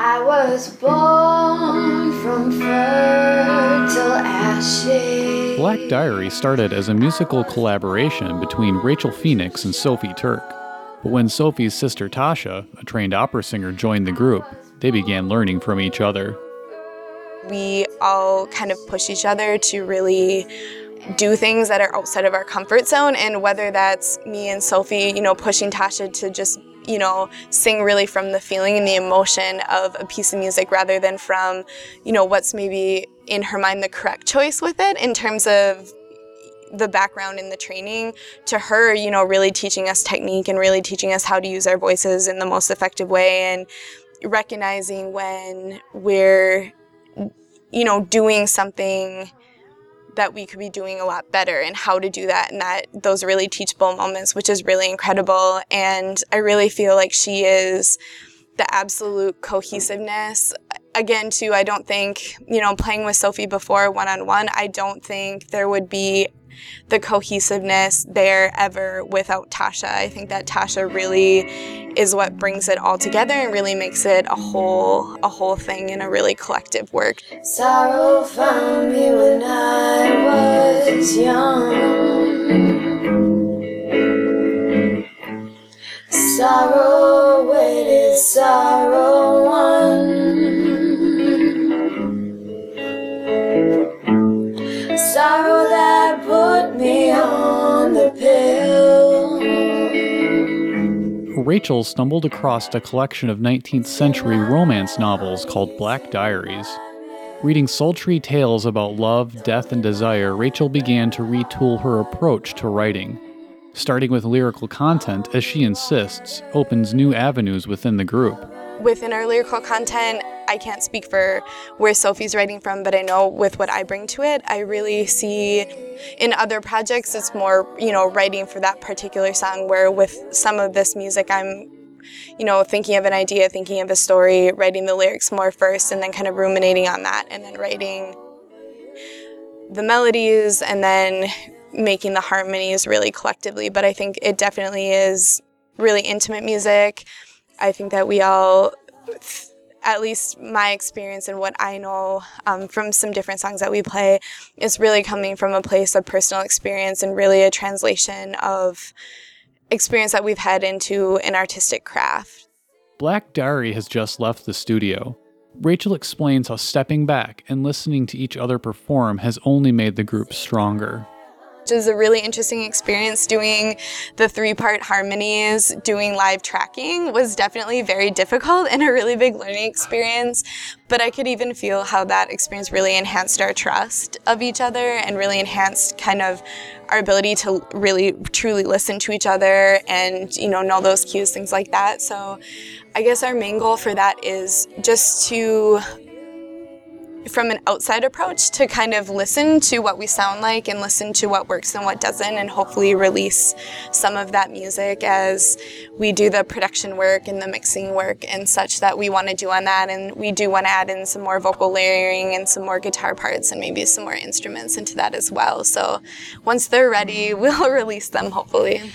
I was born from fertile ashes. Black Diary started as a musical collaboration between Rachel Phoenix and Sophie Turk. But when Sophie's sister Tasha, a trained opera singer, joined the group, they began learning from each other. We all kind of push each other to really do things that are outside of our comfort zone and whether that's me and Sophie, you know, pushing Tasha to just you know, sing really from the feeling and the emotion of a piece of music rather than from, you know, what's maybe in her mind the correct choice with it in terms of the background in the training. To her, you know, really teaching us technique and really teaching us how to use our voices in the most effective way and recognizing when we're, you know, doing something that we could be doing a lot better and how to do that and that those really teachable moments which is really incredible. And i really feel like she is the absolute cohesiveness. Again too i don't think you know playing with sophie before one-on-one i don't think there would be the cohesiveness there ever without Tasha. I think that Tasha really is what brings it all together and really makes it a whole a whole thing in a really collective work. Sorrow found me when I was young. Sorrow Rachel stumbled across a collection of 19th century romance novels called Black Diaries. Reading sultry tales about love, death, and desire, Rachel began to retool her approach to writing. Starting with lyrical content, as she insists, opens new avenues within the group. Within our lyrical content, I can't speak for where Sophie's writing from, but I know with what I bring to it, I really see in other projects it's more, you know, writing for that particular song where with some of this music I'm you know, thinking of an idea, thinking of a story, writing the lyrics more first and then kind of ruminating on that and then writing the melodies and then making the harmonies really collectively. But I think it definitely is really intimate music. I think that we all at least my experience and what I know um, from some different songs that we play is really coming from a place of personal experience and really a translation of experience that we've had into an artistic craft. Black Diary has just left the studio. Rachel explains how stepping back and listening to each other perform has only made the group stronger is a really interesting experience doing the three part harmonies, doing live tracking was definitely very difficult and a really big learning experience. But I could even feel how that experience really enhanced our trust of each other and really enhanced kind of our ability to really truly listen to each other and, you know, know those cues, things like that. So I guess our main goal for that is just to from an outside approach to kind of listen to what we sound like and listen to what works and what doesn't and hopefully release some of that music as we do the production work and the mixing work and such that we want to do on that. And we do want to add in some more vocal layering and some more guitar parts and maybe some more instruments into that as well. So once they're ready we'll release them hopefully